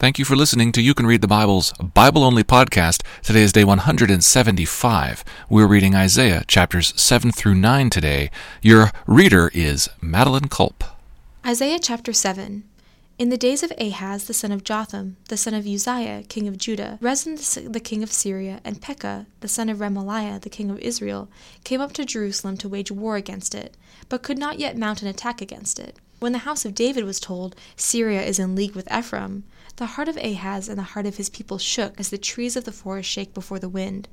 Thank you for listening to You Can Read the Bible's Bible Only podcast. Today is day 175. We're reading Isaiah chapters 7 through 9 today. Your reader is Madeline Culp. Isaiah chapter 7. In the days of Ahaz the son of Jotham, the son of Uzziah, king of Judah, Rezin the king of Syria, and Pekah, the son of Remaliah, the king of Israel, came up to Jerusalem to wage war against it, but could not yet mount an attack against it. When the house of David was told, Syria is in league with Ephraim, the heart of Ahaz and the heart of his people shook as the trees of the forest shake before the wind.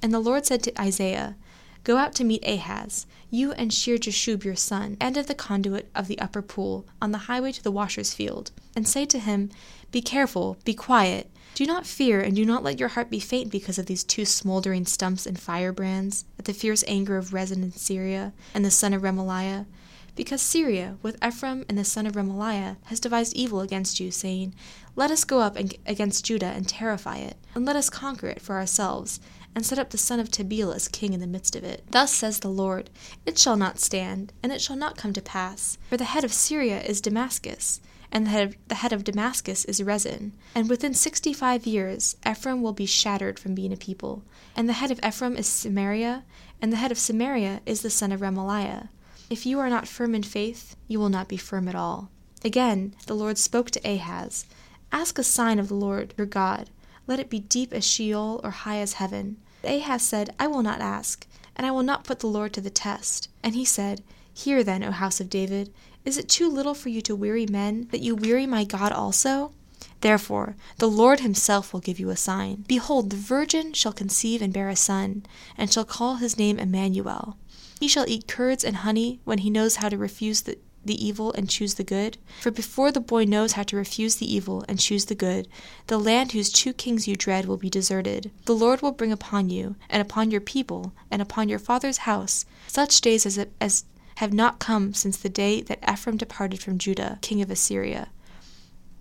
And the Lord said to Isaiah, Go out to meet Ahaz, you and Shear-jashub your son, and of the conduit of the upper pool, on the highway to the washer's field, and say to him, Be careful, be quiet, do not fear, and do not let your heart be faint because of these two smoldering stumps and firebrands, at the fierce anger of Rezin in Syria, and the son of Remaliah, because Syria, with Ephraim and the son of Remaliah, has devised evil against you, saying, Let us go up against Judah and terrify it, and let us conquer it for ourselves, and set up the son of Tabeel as king in the midst of it. Thus says the Lord, It shall not stand, and it shall not come to pass, for the head of Syria is Damascus, and the head, of, the head of Damascus is Rezin. And within sixty five years Ephraim will be shattered from being a people. And the head of Ephraim is Samaria, and the head of Samaria is the son of Remaliah. If you are not firm in faith, you will not be firm at all. Again, the Lord spoke to Ahaz Ask a sign of the Lord your God. Let it be deep as Sheol or high as heaven. Ahaz said, I will not ask, and I will not put the Lord to the test. And he said, Hear then, O house of David, is it too little for you to weary men, that you weary my God also? Therefore, the Lord himself will give you a sign. Behold, the virgin shall conceive and bear a son, and shall call his name Emmanuel. He shall eat curds and honey when he knows how to refuse the, the evil and choose the good. For before the boy knows how to refuse the evil and choose the good, the land whose two kings you dread will be deserted. The Lord will bring upon you, and upon your people, and upon your father's house, such days as, as have not come since the day that Ephraim departed from Judah, king of Assyria.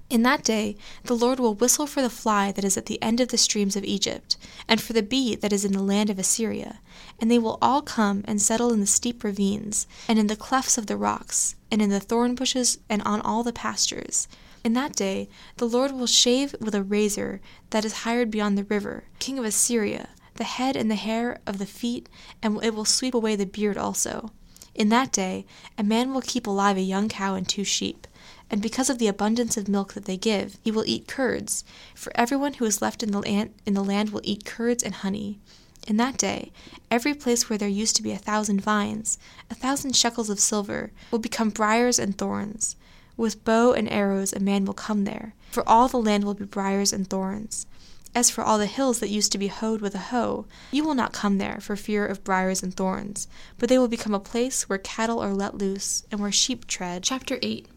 In that day the Lord will whistle for the fly that is at the end of the streams of Egypt, and for the bee that is in the land of Assyria, and they will all come and settle in the steep ravines, and in the clefts of the rocks, and in the thorn bushes, and on all the pastures. In that day the Lord will shave with a razor that is hired beyond the river, king of Assyria, the head and the hair of the feet, and it will sweep away the beard also. In that day a man will keep alive a young cow and two sheep and because of the abundance of milk that they give, he will eat curds, for everyone who is left in the land, in the land will eat curds and honey. In that day, every place where there used to be a thousand vines, a thousand shekels of silver, will become briars and thorns. With bow and arrows a man will come there, for all the land will be briars and thorns. As for all the hills that used to be hoed with a hoe, you will not come there for fear of briars and thorns, but they will become a place where cattle are let loose and where sheep tread. Chapter 8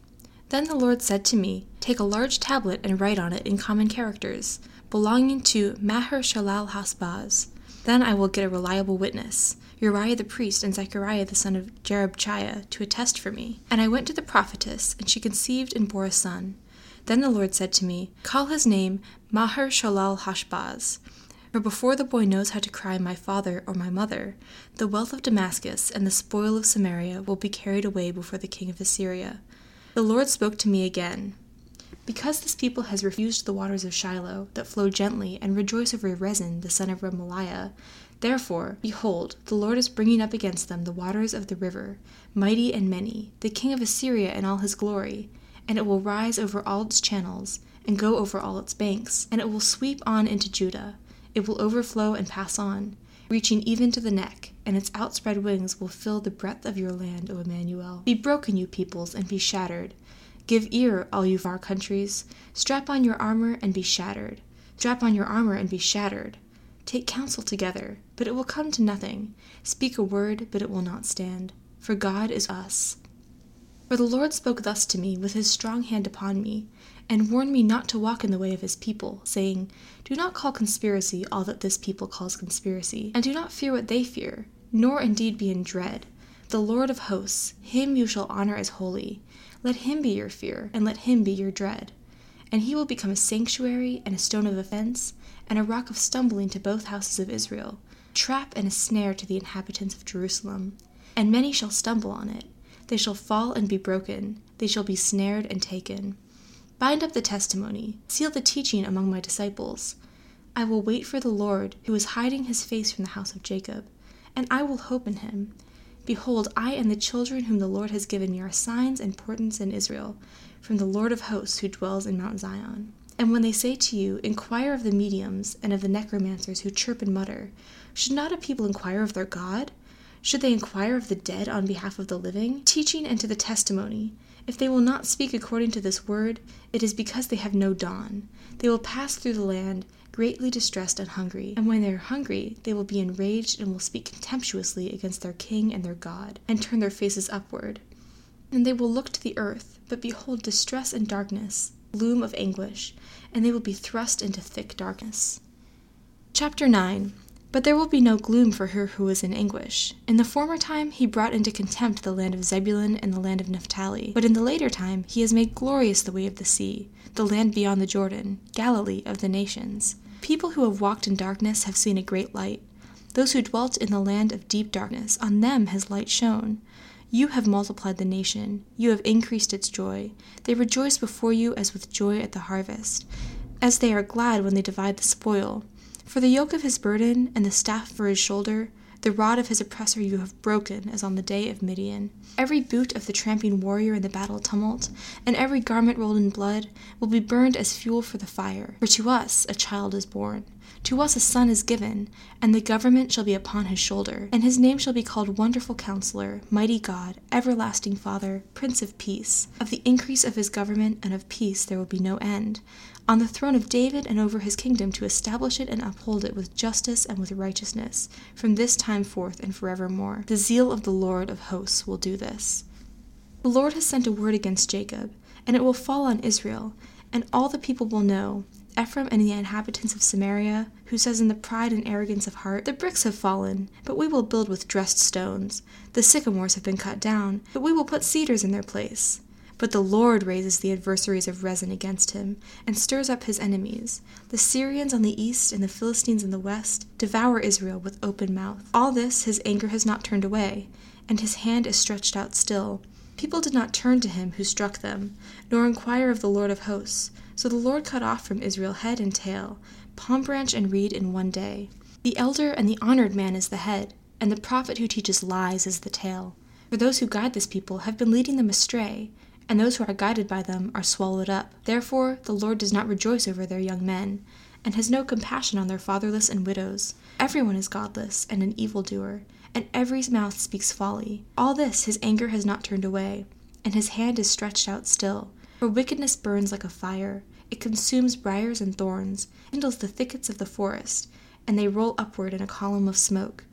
then the Lord said to me, Take a large tablet and write on it in common characters, belonging to Maher Shalal Hashbaz. Then I will get a reliable witness, Uriah the priest and Zechariah the son of Jeberechiah, to attest for me. And I went to the prophetess, and she conceived and bore a son. Then the Lord said to me, Call his name Maher Shalal Hashbaz. For before the boy knows how to cry my father or my mother, the wealth of Damascus and the spoil of Samaria will be carried away before the king of Assyria. The Lord spoke to me again. Because this people has refused the waters of Shiloah, that flow gently, and rejoice over Rezin, the son of Remaliah, therefore, behold, the Lord is bringing up against them the waters of the river, mighty and many, the king of Assyria in all his glory, and it will rise over all its channels, and go over all its banks, and it will sweep on into Judah. It will overflow and pass on, reaching even to the neck, and its outspread wings will fill the breadth of your land, O Emmanuel. Be broken, you peoples, and be shattered. Give ear, all you far countries. Strap on your armor and be shattered. Strap on your armor and be shattered. Take counsel together, but it will come to nothing. Speak a word, but it will not stand. For God is us. For the Lord spoke thus to me with his strong hand upon me, and warned me not to walk in the way of his people, saying, Do not call conspiracy all that this people calls conspiracy, and do not fear what they fear, nor indeed be in dread. The Lord of hosts, him you shall honor as holy. Let him be your fear, and let him be your dread. And he will become a sanctuary and a stone of offense, and a rock of stumbling to both houses of Israel, trap and a snare to the inhabitants of Jerusalem. And many shall stumble on it. They shall fall and be broken, they shall be snared and taken. Bind up the testimony, seal the teaching among my disciples. I will wait for the Lord, who is hiding his face from the house of Jacob, and I will hope in him. Behold, I and the children whom the Lord has given me are signs and portents in Israel, from the Lord of hosts who dwells in Mount Zion. And when they say to you, Inquire of the mediums and of the necromancers who chirp and mutter, should not a people inquire of their God? Should they inquire of the dead on behalf of the living? Teaching and to the testimony. If they will not speak according to this word, it is because they have no dawn. They will pass through the land, greatly distressed and hungry. And when they are hungry, they will be enraged and will speak contemptuously against their king and their God, and turn their faces upward. And they will look to the earth, but behold distress and darkness, gloom of anguish, and they will be thrust into thick darkness. Chapter 9 But there will be no gloom for her who is in anguish. In the former time he brought into contempt the land of Zebulun and the land of Naphtali. But in the later time he has made glorious the way of the sea, the land beyond the Jordan, Galilee of the nations. People who have walked in darkness have seen a great light. Those who dwelt in the land of deep darkness, on them has light shone. You have multiplied the nation, you have increased its joy. They rejoice before you as with joy at the harvest, as they are glad when they divide the spoil. For the yoke of his burden and the staff for his shoulder, the rod of his oppressor you have broken as on the day of Midian. Every boot of the tramping warrior in the battle tumult, and every garment rolled in blood, will be burned as fuel for the fire. For to us a child is born. To us a son is given, and the government shall be upon his shoulder, and his name shall be called Wonderful Counselor, Mighty God, Everlasting Father, Prince of Peace. Of the increase of his government and of peace there will be no end. On the throne of David and over his kingdom to establish it and uphold it with justice and with righteousness, from this time forth and forevermore. The zeal of the Lord of hosts will do this. The Lord has sent a word against Jacob, and it will fall on Israel, and all the people will know Ephraim and the inhabitants of Samaria, who says in the pride and arrogance of heart, The bricks have fallen, but we will build with dressed stones. The sycamores have been cut down, but we will put cedars in their place. But the Lord raises the adversaries of Rezin against him, and stirs up his enemies. The Syrians on the east and the Philistines in the west devour Israel with open mouth. All this his anger has not turned away, and his hand is stretched out still. People did not turn to him who struck them, nor inquire of the Lord of hosts. So the Lord cut off from Israel head and tail, palm branch and reed in one day. The elder and the honored man is the head, and the prophet who teaches lies is the tail. For those who guide this people have been leading them astray, and those who are guided by them are swallowed up. Therefore the Lord does not rejoice over their young men, and has no compassion on their fatherless and widows. Everyone is godless and an evildoer, and every mouth speaks folly. All this his anger has not turned away, and his hand is stretched out still. For wickedness burns like a fire, it consumes briars and thorns, kindles the thickets of the forest, and they roll upward in a column of smoke.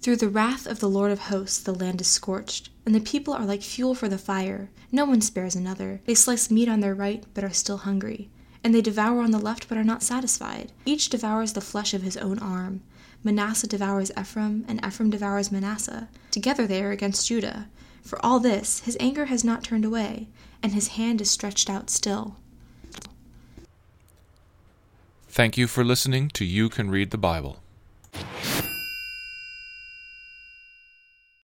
Through the wrath of the Lord of hosts the land is scorched, and the people are like fuel for the fire. No one spares another. They slice meat on their right, but are still hungry. And they devour on the left, but are not satisfied. Each devours the flesh of his own arm. Manasseh devours Ephraim, and Ephraim devours Manasseh. Together they are against Judah. For all this, his anger has not turned away, and his hand is stretched out still. Thank you for listening to You Can Read the Bible.